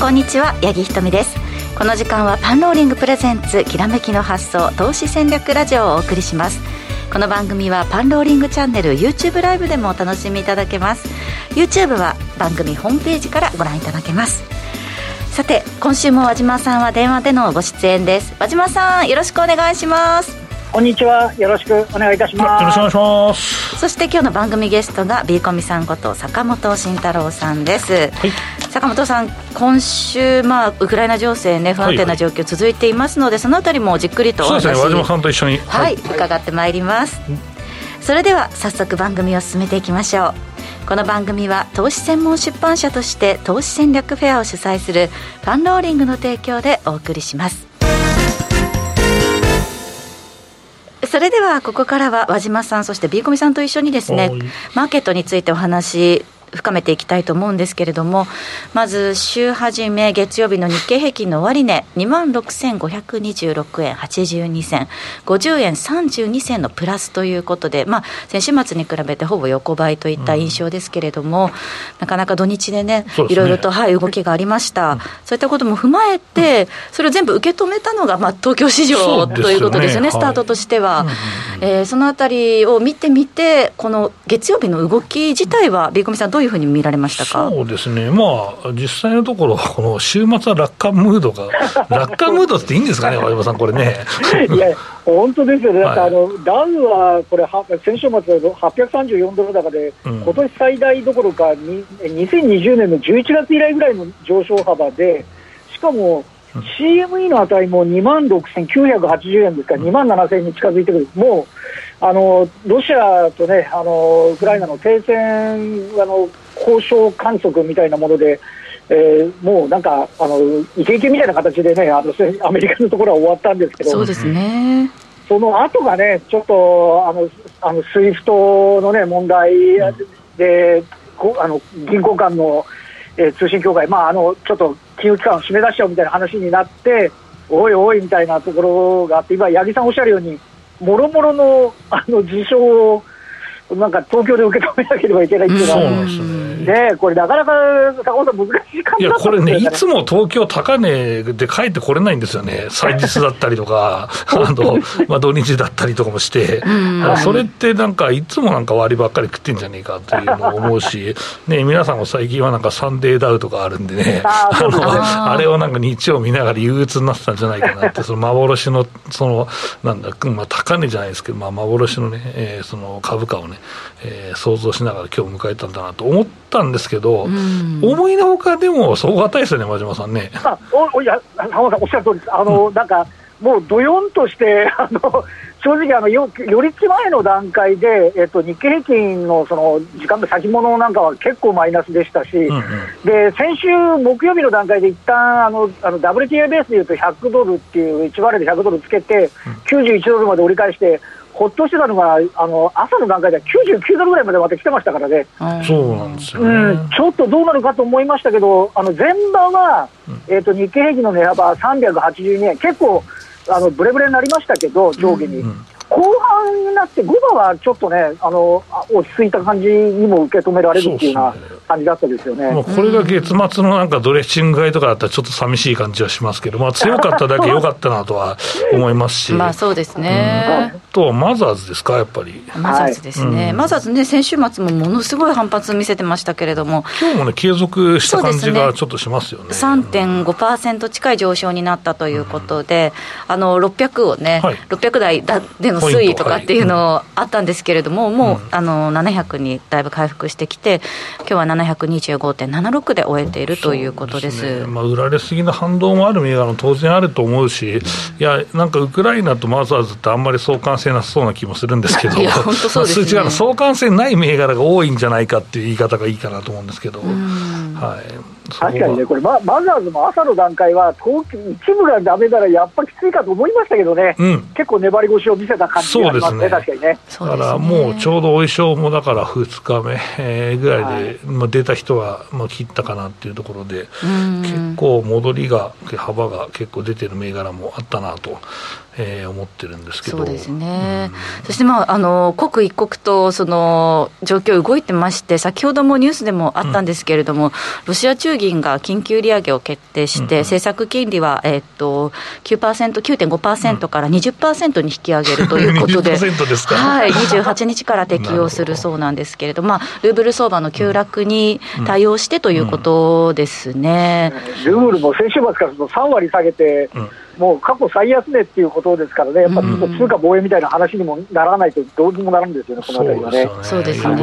こんにちは。八木ひとみです。この時間はパンローリングプレゼンツきらめきの発想投資戦略ラジオをお送りします。この番組はパンローリングチャンネル YouTube ライブでもお楽しみいただけます。YouTube は番組ホームページからご覧いただけます。さて今週も和島さんは電話でのご出演です。和島さんよろしくお願いします。こんにちは。よろしくお願いいたします。よろしくお願いします。そして今日の番組ゲストがビーコミさんこと坂本慎太郎さんです。はい、坂本さん、今週まあウクライナ情勢ね不安定な状況続いていますので、はいはい、そのあたりもじっくりとそうですね。和島さんと一緒に、はい、はい、伺ってまいります。それでは早速番組を進めていきましょう。この番組は投資専門出版社として投資戦略フェアを主催するファンローリングの提供でお送りします。それではここからは和島さんそしてビーコミさんと一緒にですねマーケットについてお話深めていきたいと思うんですけれども、まず週始め、月曜日の日経平均の終値、2万6526円82銭、50円32銭のプラスということで、まあ、先週末に比べてほぼ横ばいといった印象ですけれども、うん、なかなか土日でね、いろいろと、はい、動きがありました、うん、そういったことも踏まえて、それを全部受け止めたのが、まあ、東京市場ということですよね、スタートとしては。はい、えー、そのあたりを見てみて、この月曜日の動き自体は、ビーコミさん、どういうふうに見られましたか？そうですね、まあ、実際のところ、この週末は楽観ムードが、楽観ムードっていいんですかね、和山さん、これね。いや、本当ですよね、だってあの、ダウはこれ、先週末、834ドル高で、うん、今年最大どころか、2020年の11月以来ぐらいの上昇幅で、しかも、CME の値も2万6980円ですから、2万7000円に近づいてくる、もうあのロシアとねあのウクライナの停戦あの交渉観測みたいなもので、えー、もうなんかあのイケイケみたいな形でねあのアメリカのところは終わったんですけど。そうですね。その後がね、ちょっとあのあのスイフトの、ね、問題で、うん、あの銀行間の、えー、通信協会、まあ、あのちょっと金融機関を締め出しちゃうみたいな話になって、おいおいみたいなところがあって、今、八木さんおっしゃるように、もろもろのあの事象をなんか東京で受け止めなければいけないっていうのは、ね、これ、なかなか高尾さん、難しい感じ、ね、いや、これね、いつも東京高値で帰ってこれないんですよね、祭日だったりとか、あのまあ、土日だったりとかもして、それってなんか、いつもなんか割ばっかり食ってんじゃねえかというのを思うし、ね、皆さんも最近はなんかサンデーダウとかあるんでね、あのあれをなんか日曜見ながら憂鬱になってたんじゃないかなって、その幻の、そのなんだ、まあ、高値じゃないですけど、まあ、幻のね、えー、その株価をね、えー、想像しながら今日迎えたんだなと思ったんですけど、思いのほかでも、そうたいですよね、真島さんね。あおいや浜田さん、おっしゃる通りです、あの、うん、なんか、もうどよんとして、あの正直あのよ、より前の段階で、えっと、日経平均のその時間の先物なんかは結構マイナスでしたし、うんうん、で先週木曜日の段階で、一旦あのあの WTA ベースでいうと100ドルっていう、1割で100ドルつけて、91ドルまで折り返して、ほっとしてたのが、あの朝の段階では99ドルぐらいまでまた来てましたからね、そうなんですよ、ね、うん、ちょっとどうなるかと思いましたけど、あの前場は、えーと、日経平均の値幅382円、結構あのブレブレになりましたけど、上下に。うんうん後半になって、5番はちょっとね、あの落ち着いた感じにも受け止められるっていうような感じだったですよね、これが月末のなんかドレッシング買いとかだったら、ちょっと寂しい感じはしますけど、まあ、強かっただけ良かったなとは思いますし、まあそうですね。うん、と、マザーズですか、やっぱり。マザーズですね、はい、マザーズね、先週末もものすごい反発見せてましたけれども、今日もね、継続した感じがちょっとしますよね。ね3.5%近い上昇になったということで、うん、あの600をね、はい、600台での推移とかっていうのあったんですけれども、もう、あの700にだいぶ回復してきて、今日は725.76で終えているということです、ね、まあ、売られすぎの反動もある銘柄も当然あると思うし、いや、なんかウクライナとマザーズってあんまり相関性なさそうな気もするんですけど、本当そうですね、まあ、相関性ない銘柄が多いんじゃないかっていう言い方がいいかなと思うんですけど。はい、確かにね、これ、ママザーズも朝の段階は、東京一部がだめならやっぱりきついかと思いましたけどね、うん、結構粘り腰を見せた感じがありますね、すね。確かにね。だからもうちょうどお衣装もだから2日目、えー、ぐらいで、はい、まあ、出た人はまあ切ったかなっていうところで、結構戻りが、幅が結構出てる銘柄もあったなとえー、思ってるんですけど。そうですね、うん、そして、まあ、あの刻一刻とその状況動いてまして、先ほどもニュースでもあったんですけれども、うん、ロシア中銀が緊急利上げを決定して、うん政策金利は、えー、っと9%、9.5%から20%に引き上げるということで、はい、28日から適用するそうなんですけれども、まあ、ルーブル相場の急落に対応してということですね。ルーブルも先週末から3割下げて、もう過去最安値っていうことですからね、やっぱり通貨防衛みたいな話にもならないと、どうにもなるんですよね、この辺りはね。そうですね。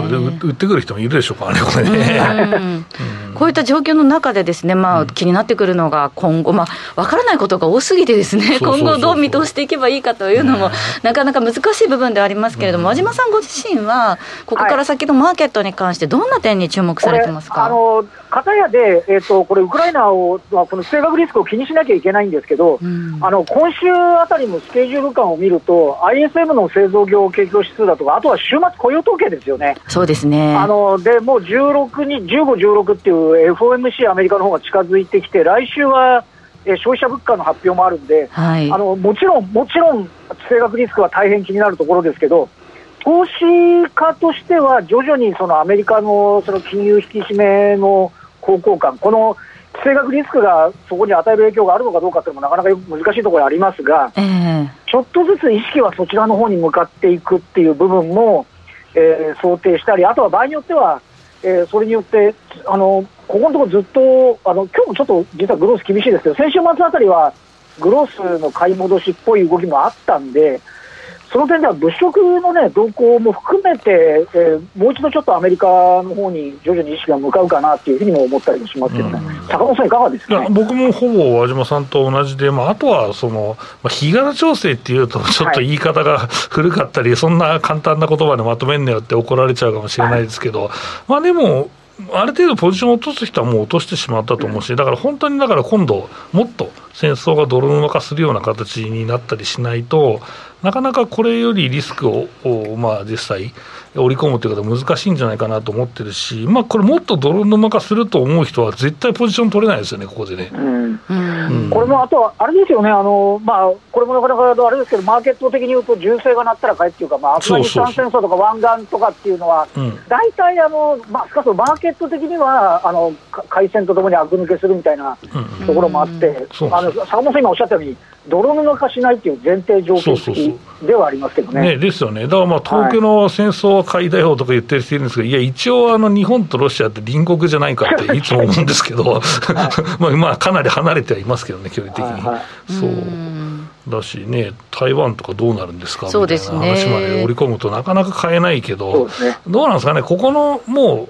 売ってくる人もいるでしょうからね、これね。こういった状況の中でですね、まあ、気になってくるのが今後、まあ、分からないことが多すぎてですね、今後どう見通していけばいいかというのも、なかなか難しい部分ではありますけれども、和島さんご自身は、ここから先のマーケットに関して、どんな点に注目されてますか？あの片やで、えーと、これ、ウクライナを、まあ、この地政学リスクを気にしなきゃいけないんですけど、うん、あの今週あたりのスケジュール感を見ると、ISM の製造業景況指数だとか、あとは週末雇用統計ですよね。そうですね。あのでもう16に15、16っていう FOMC、アメリカの方が近づいてきて、来週はえ消費者物価の発表もあるんで、はい、あのもちろん、もちろん地政学リスクは大変気になるところですけど、投資家としては徐々にそのアメリカのその金融引き締めの方向感、この地政学リスクがそこに与える影響があるのかどうかというのもなかなか難しいところありますが、えー、ちょっとずつ意識はそちらの方に向かっていくっていう部分も、えー、想定したり、あとは場合によっては、えー、それによってあのここのところずっとあの今日もちょっと実はグロース厳しいですけど先週末あたりはグロースの買い戻しっぽい動きもあったんでその点では物色の、ね、動向も含めて、えー、もう一度ちょっとアメリカの方に徐々に意識が向かうかなっていうふうにも思ったりもしますけどね、うん、坂本さん、いかがですか、ね、僕もほぼ和島さんと同じで、まあ、あとはその、まあ、日柄調整っていうと、ちょっと言い方が 古かったり、はい、そんな簡単な言葉でまとめんのよって怒られちゃうかもしれないですけど、はい、まあでも、ある程度ポジションを落とす人はもう落としてしまったと思うし、だから本当にだから今度、もっと戦争が泥沼化するような形になったりしないと、なかなかこれよりリスクを、まあ、実際、織り込むということは難しいんじゃないかなと思ってるし、まあ、これ、もっと泥沼化すると思う人は、絶対ポジション取れないですよね、ここでね。うん。うん、これもあとは、あれですよね、あのまあ、これもなかなかあれですけど、マーケット的に言うと、銃声が鳴ったらかいっていうか、まあ、アフガニスタン戦争とか湾岸とかっていうのは、大体、あのまあ、しかしマーケット的には、あの海戦とともに悪抜けするみたいなところもあって、あの坂本さん、今おっしゃったように、泥沼化しないっていう前提条件ではありますけどね。ねですよね、だからまあ東京の戦争は買いだよとか言ってる人いるんですけど、いや、一応、あの日本とロシアって隣国じゃないかって いつも思うんですけど、まあまあかなり離れてはいますけどね、距離的に。はいはい、そう。だしね、台湾とかどうなるんですかそうです、ね、みたいな話まで織り込むとなかなか買えないけど、ね、どうなんですかね、ここのもう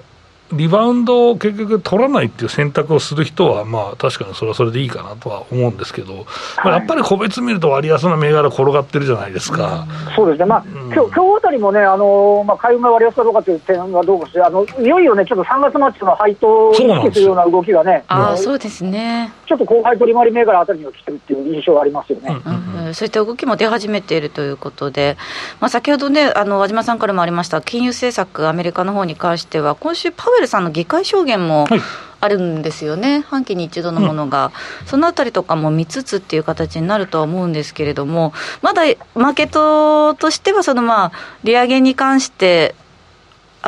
リバウンドを結局取らないっていう選択をする人は、まあ、確かにそれはそれでいいかなとは思うんですけど、はい、やっぱり個別見ると割安な銘柄転がってるじゃないですか。そうですね、まあ、うん、今日今日あたりもね、あのまあ、海運が割安かどうかという点はどうかして、あのいよいよね、ちょっと3月末の配当を意識するような動きがね、あそうですね。ちょっと後輩取り回り銘柄あたりには来てるっていう印象がありますよね、うんうん、そういった動きも出始めているということで、まあ、先ほどね、あの和島さんからもありました、金融政策、アメリカの方に関しては、今週、パウエルさんの議会証言も、あるんですよね、半期に一度のものが、うん、そのあたりとかも見つつっていう形になるとは思うんですけれども、まだマーケットとしては、そのまあ利上げに関して、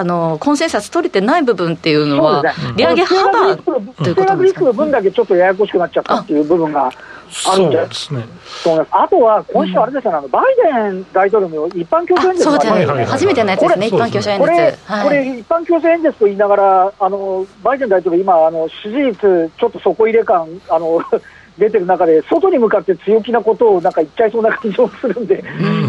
あのコンセンサス取れてない部分っていうのは、利上げ幅ということですか、の分だけちょっとややこしくなっちゃったっていう部分が。あるんですね。あとは、今週あれですよね、うん、バイデン大統領の一般教書演説初めてのやつですね、一般教書演説。これ、はい、これ一般教書演説と言いながら、あのバイデン大統領、今、あの支持率、ちょっと底入れ感、あの出てる中で、外に向かって強気なことをなんか言っちゃいそうな感じもするんで、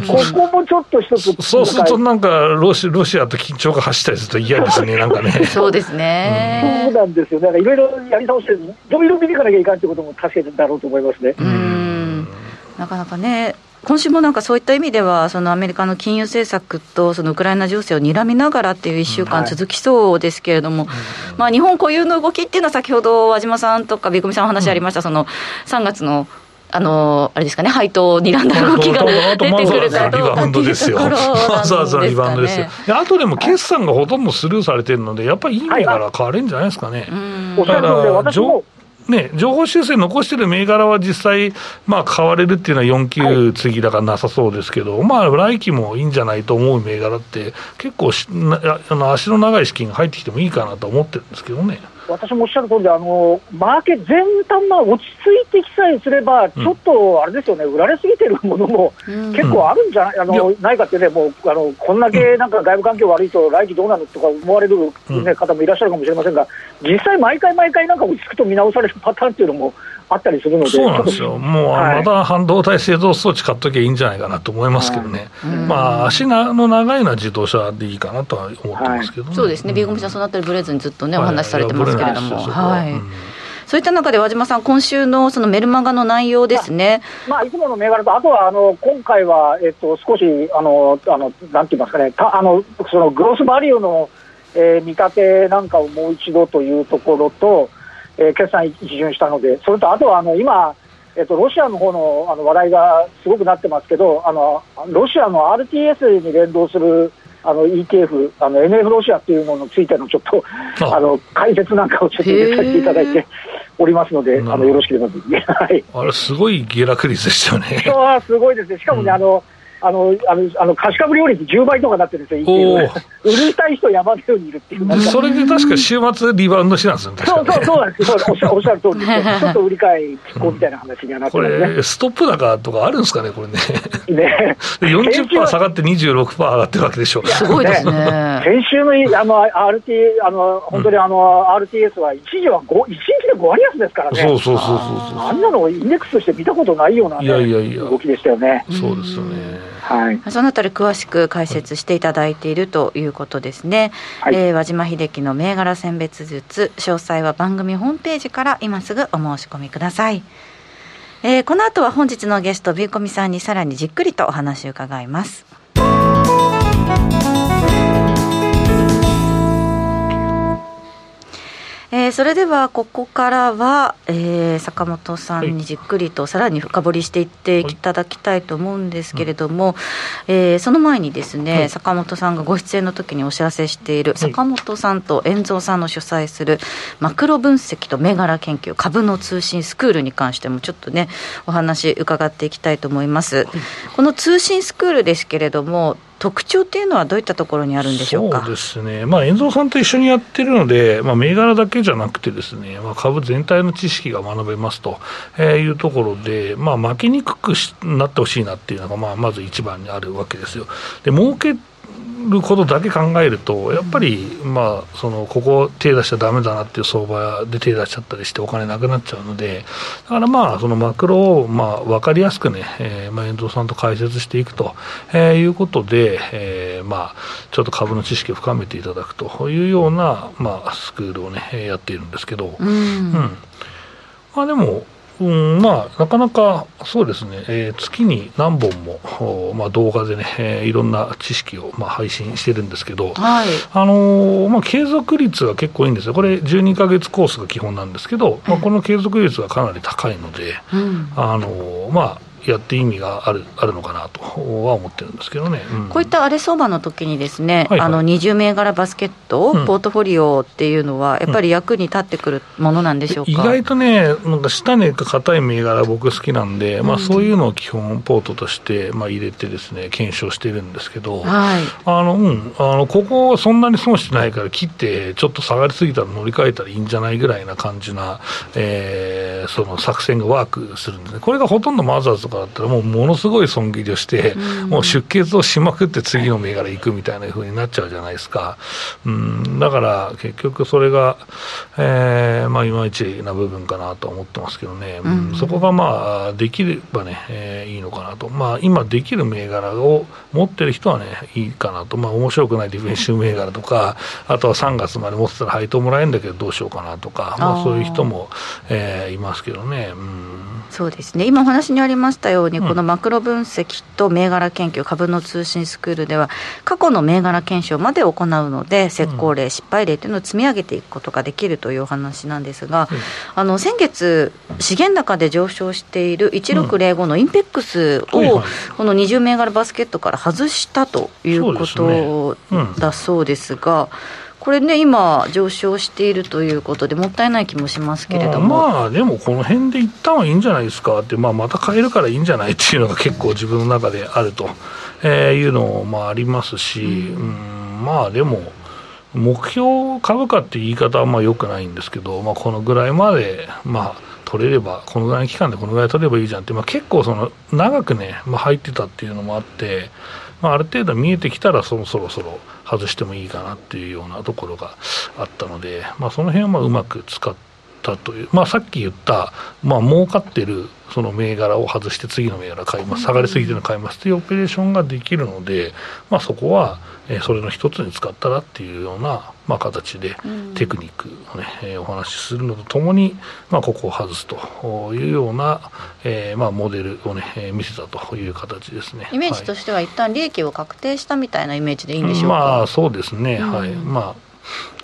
ここもちょっと一つそうすると、なんかロシロシアと緊張が走ったりすると嫌ですね、なんかね。そうですね、そうなんですよ、なんかいろいろやり直して、いろいろ見ていかなきゃいかんということも確かにだろうと思いますね。うんなかなかね今週もなんかそういった意味では、そのアメリカの金融政策とそのウクライナ情勢を睨みながらっていう1週間続きそうですけれども、まあ、日本固有の動きっていうのは、先ほど和島さんとか、ビコミさんお話ありました、その3月のあのあれですかね、配当を睨んだ動きが出てくるかどうかところわざわざリバウンドですよ。あとでも決算がほとんどスルーされてるので、やっぱりいい銘柄買われるんじゃないですかね。だからね、情報修正残してる銘柄は実際、まあ、買われるっていうのは4級次だからなさそうですけど、はい、まあ、来期もいいんじゃないと思う銘柄って、結構しあの足の長い資金が入ってきてもいいかなと思ってるんですけどね。私もおっしゃる通りで、あのマーケ全体が落ち着いてきさえすれば、ちょっとあれですよね、売られすぎてるものも結構あるんじゃない,、あのないかってね、もうあのこんだけなんか外部環境悪いと、来期どうなのとか思われる、ね方もいらっしゃるかもしれませんが、実際、毎回毎回なんか落ち着くと見直されるパターンっていうのもあったりするので、そうなんですよ、もう、はい、また半導体製造装置買っときゃいいんじゃないかなと思いますけどね、はい、まあ、足の長いのは自動車でいいかなとは思ってますけど、ね。はい、そうですね、ビーゴミさん、そのあたりぶれずにずっとね、お話しされてますけれども。はい、そういった中で和島さん、今週のそのメルマガの内容ですね、まあ、いつもの銘柄と、あとはあの今回は、えっと、少しあのあのなんて言いますかね、たあのそのグロスバリューの、えー、見立てなんかをもう一度というところと、えー、決算一巡したので、それとあとはあの今、えっと、ロシアの方のあの話題がすごくなってますけど、あのロシアの RTS に連動するあの ETF、あの NF ロシアっていうものについてのちょっとあ。の解説なんかをちょっと入れさせていただいておりますので、あのよろしければ、はい、あれ、すごい下落率でしたよね。そうすごいですね、しかもね、うん、あのあの、あの、あの貸し株料率10倍とかなってるんですよ、売りたい人山のようにいるっていう。それで確か週末リバウンドしなんですよね。そうそう、そうなんですよ。おっしゃおっしゃる通りで ちょっと売り買い、拮抗みたいな話にはなってますね、これ、ストップ高とかあるんですかね、これね。ね。40%下がって26%上がってるわけでしょう。すごいですね。先週の、あの、RT、あの、本当にあの、RTS は一時は5、一日で5割安ですからね。そうそうそうそうあんなのインデックスとして見たことないような、ね、いやいやいや動きでしたよね。そうですよね。はい、そのあたり詳しく解説していただいているということですね、はい、えー、和島秀樹の銘柄選別術詳細は番組ホームページから今すぐお申し込みください、えー、この後は本日のゲストビーコミさんにさらにじっくりとお話を伺いますえー、それではここからは、えー、坂本さんにじっくりとさらに深掘りしていっていただきたいと思うんですけれども、はい、えー、その前にですね、はい、坂本さんがご出演の時にお知らせしている、坂本さんと遠蔵さんの主催するマクロ分析と銘柄研究株の通信スクールに関してもちょっとねお話伺っていきたいと思います。はい、この通信スクールですけれども特徴っていうのはどういったところにあるんでしょうか？そうですね、まあ、遠蔵さんと一緒にやってるので、まあ、銘柄だけじゃなくてですね、まあ、株全体の知識が学べますというところで、まあ、負けにくくなってほしいなっていうのが、まあ、まず一番にあるわけですよ。で儲けることだけ考えると、やっぱり、まあ、そのここ、手出しちゃだめだなっていう相場で手出しちゃったりして、お金なくなっちゃうので、だからまあ、そのマクロをまあ分かりやすくね、えーまあ、遠藤さんと解説していくと、えー、いうことで、えーまあ、ちょっと株の知識を深めていただくというような、まあ、スクールをね、やっているんですけど、うん、うん、まあ、でも、うん、まあ、なかなかそうですね、えー、月に何本も、まあ、動画でね、えー、いろんな知識を、まあ、配信してるんですけど、はい。あのー、まあ、継続率が結構いいんですよ、これ、12か月コースが基本なんですけど、まあ、この継続率がかなり高いので、うん、あのー、まあ、やって意味があるあるのかなとは思ってるんですけどね、うん、こういった荒れ相場の時にですね、はいはい、あの20銘柄バスケット、ポートフォリオっていうのは、やっぱり役に立ってくるものなんでしょうか、意外とね、なんか下値が硬い銘柄、僕好きなんで、まあ、そういうのを基本ポートとして、まあ、入れてですね、検証してるんですけど、はい、あのうん、あのここ、そんなに損してないから、切って、ちょっと下がりすぎたら乗り換えたらいいんじゃないぐらいな感じな、えー、その作戦がワークするんですね。これがほとんどマザーズとかだったら、もうものすごい損切りをして、うん、もう出血をしまくって次の銘柄行くみたいなふうになっちゃうじゃないですか。うん、だから結局それが、えー、まあいまいちな部分かなと思ってますけどね、うん、そこがまあできればね、えー、いいのかなと。まあ今できる銘柄を持ってる人はね、いいかなと。まあ面白くないディフェンシブ銘柄とか、あとは3月まで持ってたら配当もらえるんだけどどうしようかなとか、まあそういう人も、えー、いますけどね。うんそうですね今お話にありましたように、うん、このマクロ分析と銘柄研究株の通信スクールでは過去の銘柄検証まで行うので石膏例、うん、失敗例というのを積み上げていくことができるというお話なんですが、うん、あの先月資源高で上昇している1605のインペックスを、この20銘柄バスケットから外したということだそうですが。これね、今、上昇しているということで、もったいない気もしますけれども。まあ、でもこの辺で一旦はいいんじゃないですか。って、まあ、また買えるからいいんじゃないっていうのが結構自分の中であると、えー、いうのもまあありますし、うん、うんまあでも、目標株価って言い方はまあよくないんですけど、まあ、このぐらいまで、まあ、取れれば、このぐらいの期間でこのぐらい取ればいいじゃんって、まあ、結構その長くね、まあ、入ってたっていうのもあって、まあ、ある程度見えてきたらそろそろ外してもいいかなっていうようなところがあったので、まあ、その辺はまあうまく使ってたという、まあ、さっき言った、まあ儲かってるその銘柄を外して次の銘柄買います下がりすぎてるの買いますというオペレーションができるので、まあ、そこはえそれの一つに使ったらっていうような、まあ、形でテクニックをね、えお話しするのとともに、まあ、ここを外すというような、えー、まあ、モデルをね、え見せたという形ですね。イメージとしては、一旦利益を確定したみたいなイメージでいいんでしょうか、まあ、そうですね、うん、はいまあ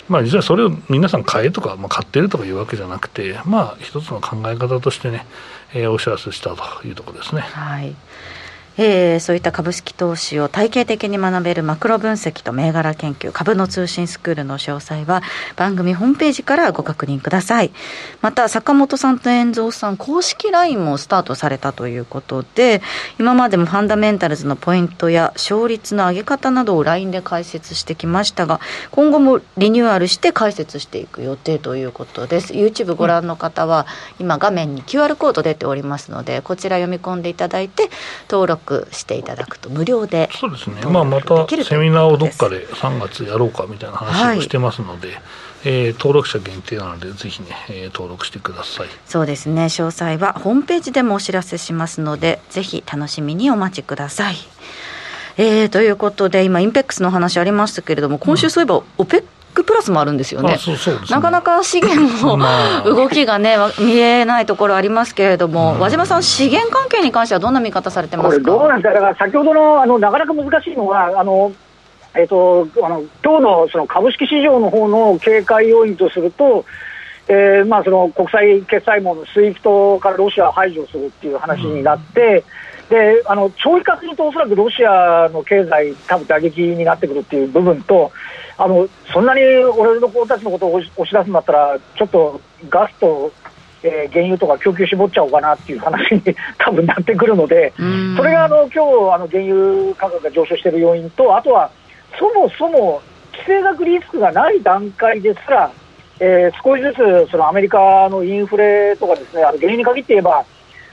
まあ、実はそれを皆さん買えとか、まあ、買ってるとかいうわけじゃなくて、まあ、一つの考え方としてね、えー、お知らせしたというところですね。はいえー、そういった株式投資を体系的に学べるマクロ分析と銘柄研究株の通信スクールの詳細は番組ホームページからご確認ください。また坂本さんと遠蔵さん公式 LINE もスタートされたということで今までもファンダメンタルズのポイントや勝率の上げ方などを LINE で解説してきましたが今後もリニューアルして解説していく予定ということです。YouTube ご覧の方は今画面に QR コード出ておりますのでこちら読み込んでいただいて登録していただくと無料でそうですね、まあ、またセミナーをどっかで3月やろうかみたいな話をしてますので、はい、えー、登録者限定なのでぜひね、えー、登録してください。そうですね。詳細はホームページでもお知らせしますのでぜひ楽しみにお待ちください。えー、ということで今インペックスの話ありましたけれども今週そういえば、オペックプラスもあるんですよね、そうそうね。なかなか資源の動きがね、見えないところありますけれども、和島さん、資源関係に関してはどんな見方されてますか？これ、どうなんですか、だから先ほどのあのなかなか難しいのは、あのえーと、あの今日のその株式市場の方の警戒要因とすると、えーまあ、その国際決済網の SWIFT からロシアを排除するっていう話になって、うん、であの長期化すると、おそらくロシアの経済、多分打撃になってくるっていう部分と、あのそんなに俺の子たちのことを押し出すんだったら、ちょっとガスと、えー、原油とか供給絞っちゃおうかなっていう話に 多分なってくるので、それがあの今日あの原油価格が上昇している要因と、あとはそもそも地政学リスクがない段階ですら、えー、少しずつそのアメリカのインフレとかですね、あの原油に限って言えば、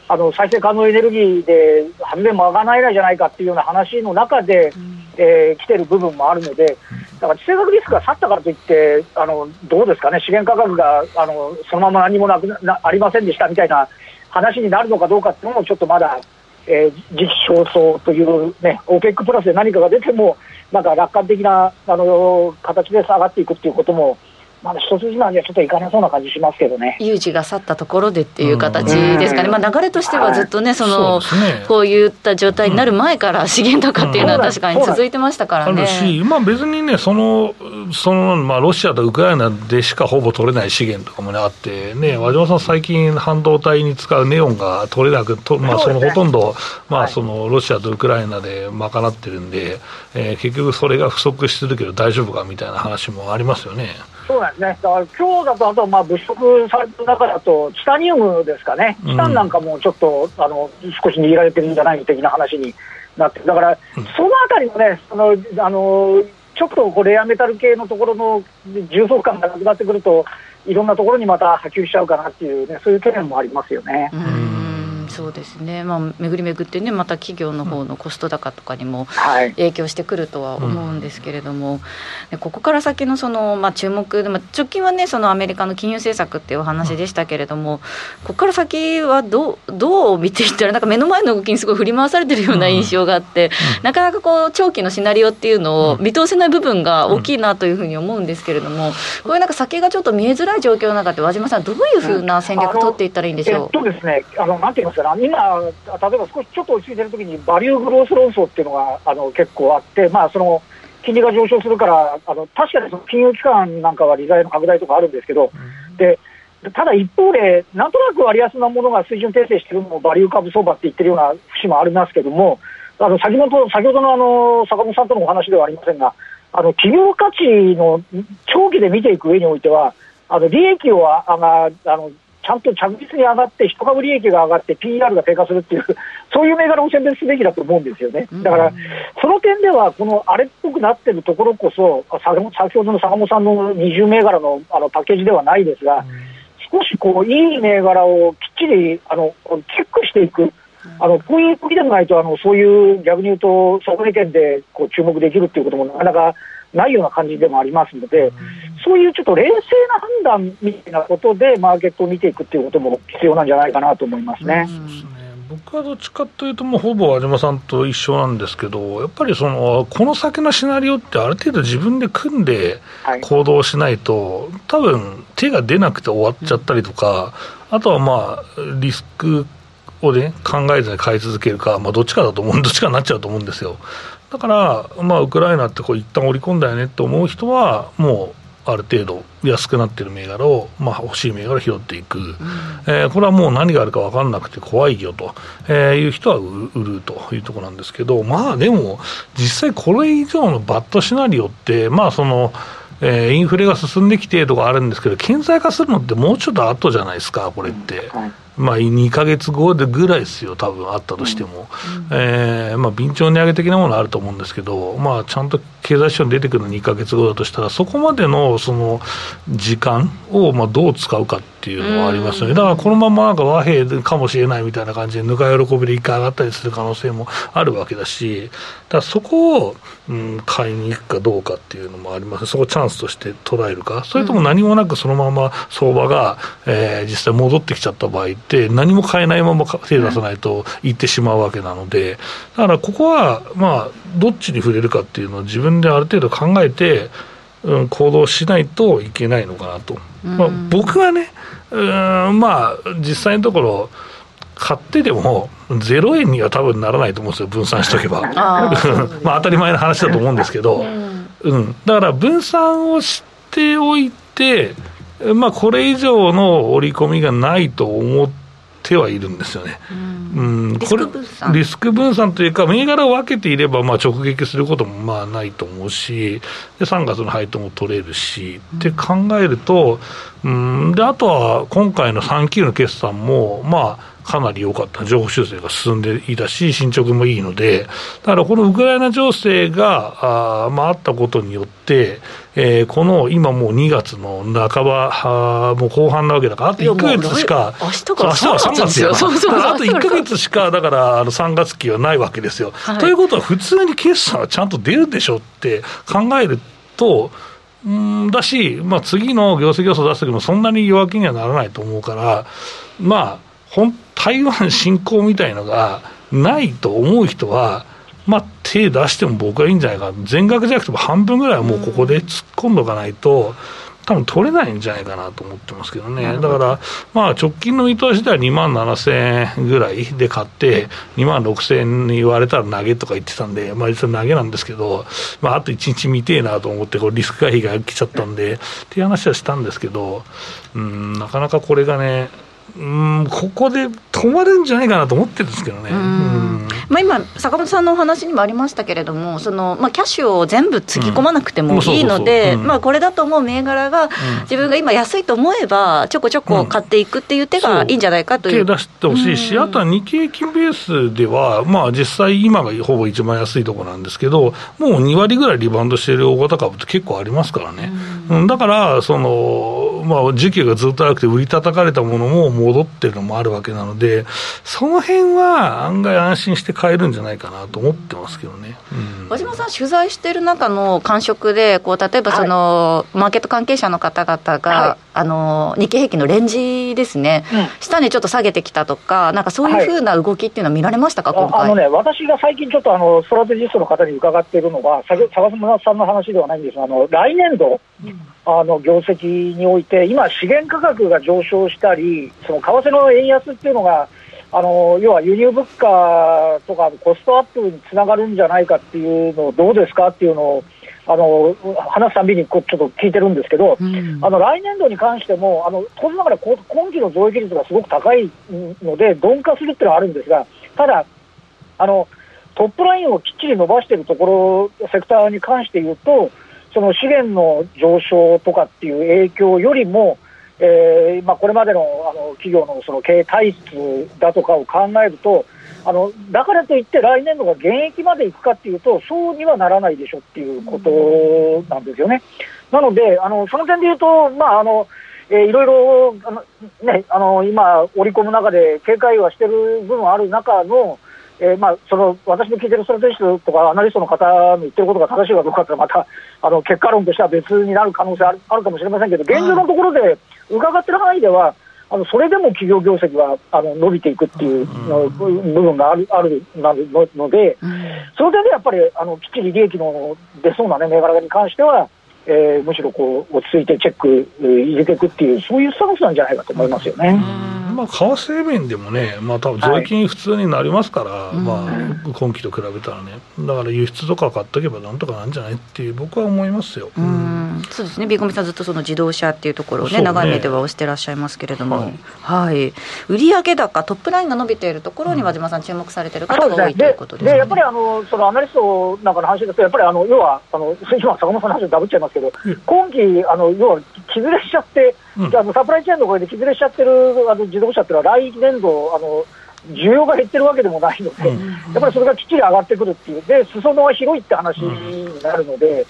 あの再生可能エネルギーで発電賄えないじゃないかっていうような話の中で、うん、えー、来てる部分もあるので、だから地政学リスクが去ったからといって、あのどうですかね、資源価格があのそのまま何もなくなありませんでしたみたいな話になるのかどうかっていうのも、ちょっとまだ、えー、時期尚早という、ね、OPEC プラスで何かが出ても、なんか楽観的なあの形で下がっていくっていうことも、まだ一筋縄にはちょっといかなそうな感じしますけどね。有事が去ったところでっていう形ですかね、まあ、流れとしてはずっとね、その、ね、こういった状態になる前から資源高っていうのは確かに続いてましたからね。あるし、まあ、別にね、その、そのまあ、ロシアとウクライナでしかほぼ取れない資源とかも、ね、あって、ね、和島さん、最近、半導体に使うネオンが取れなく、とまあ、そのほとんど、まあ、そのロシアとウクライナで賄ってるんで、えー、結局それが不足してるけど大丈夫かみたいな話もありますよね。そうなんですね、だから今日だと、あとまあ物色された中だと、チタニウムですかね、チタンなんかもちょっと、あの少し握られてるんじゃない的な話になって、だから、そのあたりのね、そのあのちょっとこうレアメタル系のところの重層感がなくなってくると、いろんなところにまた波及しちゃうかなっていうね、そういう懸念もありますよね。うんそうですね、まあ、巡り巡ってね、また企業の方のコスト高とかにも影響してくるとは思うんですけれども、はい、ここから先のその、まあ、注目で、まあ、直近はね、そのアメリカの金融政策っていうお話でしたけれども、ここから先はどうどう見ていったら、なんか目の前の動きにすごい振り回されてるような印象があって、なかなかこう長期のシナリオっていうのを見通せない部分が大きいなというふうに思うんですけれども、こういうなんか先がちょっと見えづらい状況の中で、和島さん、どういうふうな戦略取っていったらいいんでしょう？えっとですねあのなんて言いますか今、例えば少しちょっと落ち着いてるときに、バリューグロース論争っていうのがあの結構あって、まあ、その金利が上昇するから、あの確かにその金融機関なんかは利財の拡大とかあるんですけど、うん、でただ一方で、なんとなく割安なものが水準訂正してるのもバリュー株相場って言ってるような節もありますけども、あの先ほど先ほどのあの坂本さんとのお話ではありませんが、あの企業価値の長期で見ていく上においては、あの利益をあがあのちゃんと着実に上がって、一株利益が上がって、PR が低下するっていう、そういう銘柄を選別すべきだと思うんですよね。だから、その点では、このあれっぽくなってるところこそ、先ほどの坂本さんの20銘柄のあのパッケージではないですが、少しこういい銘柄をきっちりあのチェックしていく。あのこういう時でもないとあの、そういう逆に言うと、底値圏でこう注目できるっていうこともなかなかないような感じでもありますので、そういうちょっと冷静な判断みたいなことで、マーケットを見ていくっていうことも必要なんじゃないかなと思いますね。僕はどっちかというと、もうほぼ和島さんと一緒なんですけど、やっぱりそのこの先のシナリオって、ある程度自分で組んで行動しないと、はい、多分手が出なくて終わっちゃったりとか、あとはまあ、リスクをね、考えずに買い続けるか、まあ、どっちかだと思う、どっちかになっちゃうと思うんですよ。だから、まあ、ウクライナってこう一旦織り込んだよねと思う人は、もうある程度安くなってる銘柄を、まあ、欲しい銘柄を拾っていく、うん、えー、これはもう何があるか分かんなくて怖いよと、えー、いう人は売るというところなんですけど、まあでも、実際これ以上のバットシナリオって、まあその、えー、インフレが進んできてとかあるんですけど、顕在化するのってもうちょっと後じゃないですか、これって。うん。はいまあ、2か月後でぐらいですよ、多分あったとしても、うん、えー、まあ、便乗値上げ的なものあると思うんですけど、まあ、ちゃんと経済指標に出てくるの2か月後だとしたら、そこまでのその時間をまあどう使うかっていうのはありますよね、だからこのままなんか和平かもしれないみたいな感じで、ぬか喜びで一回上がったりする可能性もあるわけだし、だそこを、うん、買いに行くかどうかっていうのもあります。そこをチャンスとして捉えるか、それとも何もなくそのまま相場が、えー、実際戻ってきちゃった場合って、何も買えないまま手出さないといってしまうわけなので、だからここは、まあ、どっちに触れるかっていうのを自分である程度考えて、うん、行動しないといけないのかなと。まあ、僕はね、うんまあ、実際のところ、買ってでも、0円には多分ならないと思うんですよ、分散しとけば。あまあ当たり前の話だと思うんですけど、うん、だから分散をしておいて、まあ、これ以上の織り込みがないと思ってはいるんですよね。うん、リスク分散。リスク分散というか、銘柄を分けていれば、まあ、直撃することもまあないと思うし、で3月の配当も取れるし、うん、って考えると、うん、であとは今回の3期の決算も、まあ、かなり良かった、情報修正が進んでいたし、進捗もいいので、だからこのウクライナ情勢があ,、まあ、あったことによって、えー、この今もう2月の半ば、あもう後半なわけだから、あと1か月しか、明日から3月よ、そうそうあと1か月しか、だからあの3月期はないわけですよ。はい、ということは、普通に決算はちゃんと出るでしょって考えると、うんだし、まあ、次の業績予想出すときもそんなに弱気にはならないと思うから、まあ、本台湾侵攻みたいのがないと思う人は、まあ、手出しても僕はいいんじゃないか、全額じゃなくても半分ぐらいはもうここで突っ込んどかないと、多分取れないんじゃないかなと思ってますけどね、だから、まあ、直近の見通しでは2万7000円ぐらいで買って、2万6000円に言われたら投げとか言ってたんで、まあ、実は投げなんですけど、まあ、あと1日見てえなと思って、こリスク回避が来ちゃったんで、っていう話はしたんですけど、うん、なかなかこれがね、うんここで止まるんじゃないかなと思ってるんですけどね。まあ、今、坂本さんのお話にもありましたけれども、そのまあ、キャッシュを全部つぎ込まなくてもいいので、これだと思う銘柄が、自分が今、安いと思えば、ちょこちょこ買っていくっていう手がいいんじゃないかという。手出してほしいし、あとは日経平均ベースでは、まあ、実際、今がほぼ一番安いところなんですけど、もう2割ぐらいリバウンドしている大型株って結構ありますからね。うん、だからその、まあ、時期がずっと早くて売り叩かれたものも戻ってるのもあるわけなので、その辺は案外安心して買えるんじゃないかなと思ってますけどね、うん、和島さん、取材している中の感触で、こう例えばその、はい、マーケット関係者の方々が、はい、あの日経平均のレンジですね、うん、下にちょっと下げてきたとか、なんかそういうふうな動きっていうのは見られましたか、はい、あのね、私が最近ちょっとあのストラテジストの方に伺っているのは、坂本さんの話ではないんですが、あの来年度、うん。あの業績において、今、資源価格が上昇したり、その為替の円安っていうのが、あの要は輸入物価とかコストアップにつながるんじゃないかっていうのをどうですかっていうのをあの話すたびにこちょっと聞いてるんですけど、うん、あの来年度に関しても、あの当然ながら今期の増益率がすごく高いので、鈍化するっていうのはあるんですが、ただ、あのトップラインをきっちり伸ばしているところ、セクターに関して言うと、その資源の上昇とかっていう影響よりも、えーまあ、これまでのあの企業のその経営体質だとかを考えると、あのだからといって来年度が現役までいくかっていうと、そうにはならないでしょっていうことなんですよね。なので、あのその点で言うと、まああのえー、いろいろあの、ね、あの今、織り込む中で警戒はしてる部分ある中の、えーまあ、その私の聞いてるストラテジストとかアナリストの方の言ってることが正しいかどうかってまたあの結果論としては別になる可能性あるあるかもしれませんけど、現状のところで伺ってる範囲では、あのそれでも企業業績はあの伸びていくっていうの部分があるあるなので、その点でやっぱりあのきっちり利益の出そうな、ね、銘柄に関しては、えー、むしろこう落ち着いてチェック入れていくっていう、そういうスタンスなんじゃないかと思いますよね。まあ、為替面でもね、まあ多分税金普通になりますから、はい、まあ、今期と比べたらね、だから輸出とか買っておけばなんとかなんじゃないっていう、僕は思いますよ。うん。そうですね、ビーコミさん、ずっとその自動車っていうところをね、ね。長い目では押してらっしゃいますけれども、はい、はい、売上高、トップラインが伸びているところに、和島さん、注目されている方が多い、ということですね。でやっぱりあのそのアナリストなんかの話ですと、やっぱりあの要は、あの今、坂本さんの話ダブっちゃいますけど、今期、あの要は崩れしちゃって、うん、あのサプライチェーンの声で崩れしちゃってるあの自動車っていうのは、来年度、あの需要が減ってるわけでもないので、うん、やっぱりそれがきっちり上がってくるっていう、で裾野は広いって話になるので、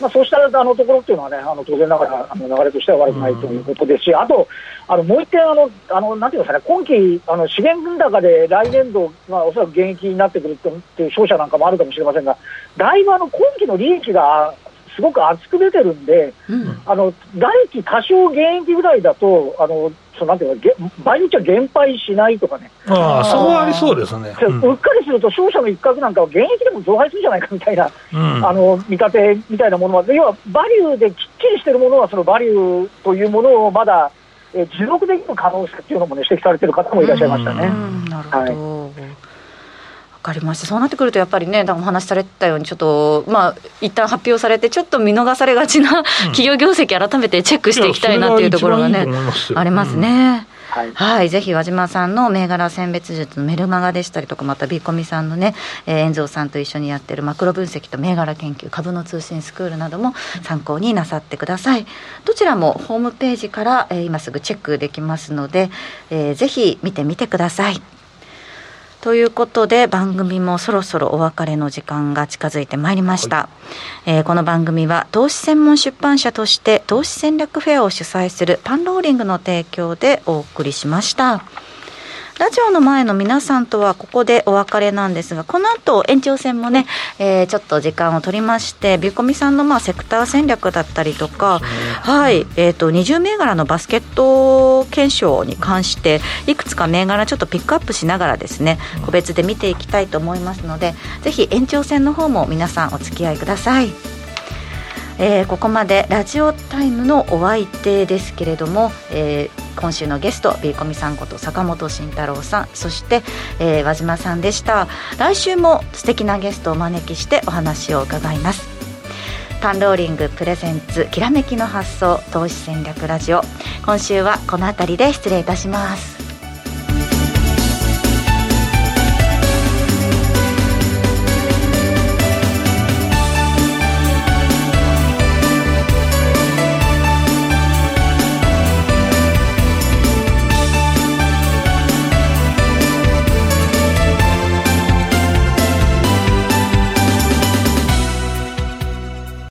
まあ、そうしたあのところっていうのはね、あの当然ながらあの流れとしては悪くないということですし、あと、あのもう一点あのあの、なんていうんですかね、今期、あの資源高で来年度、まあ、おそらく現役になってくるっていう商社なんかもあるかもしれませんが、だいぶあの今期の利益がすごく厚く出てるんで、うん、あの来期多少現役ぐらいだと、あのそのなんていうか、場合によっては減配しないとかね、ああ、そこはありそうですね、うん、うっかりすると、商社の一角なんかは現役でも増配するんじゃないかみたいな、うん、あの見立てみたいなものは、要はバリューできっちりしてるものは、そのバリューというものをまだ、え持続できる可能性っていうのも、ね、指摘されてる方もいらっしゃいましたね。なるほど、はいかりました。そうなってくるとやっぱりねお話しされたようにちょっとまあ一旦発表されてちょっと見逃されがちな企業業績改めてチェックしていきたいなっていうところがね、ありますね。はい、はい、ぜひ和島さんの銘柄選別術のメルマガでしたりとかまたビーコミさんのね、えー、遠藤さんと一緒にやってるマクロ分析と銘柄研究株の通信スクールなども参考になさってください。どちらもホームページから、えー、今すぐチェックできますので、えー、ぜひ見てみてくださいということで番組もそろそろお別れの時間が近づいてまいりました、はい、えー、この番組は投資専門出版社として投資戦略フェアを主催するパンローリングの提供でお送りしました。ラジオの前の皆さんとはここでお別れなんですが、この後延長戦もね、えー、ちょっと時間を取りまして、ビューコミさんのまあセクター戦略だったりとか、はい、えっ、ー、と、20銘柄のバスケット検証に関して、いくつか銘柄ちょっとピックアップしながらですね、個別で見ていきたいと思いますので、ぜひ延長戦の方も皆さんお付き合いください。えー、ここまでラジオタイムのお相手ですけれども、えー、今週のゲストビーコミさんこと坂本慎太郎さんそして、えー、和島さんでした。来週も素敵なゲストをお招きしてお話を伺います。パンローリングプレゼンツきらめきの発想投資戦略ラジオ。今週はこの辺りで失礼いたします。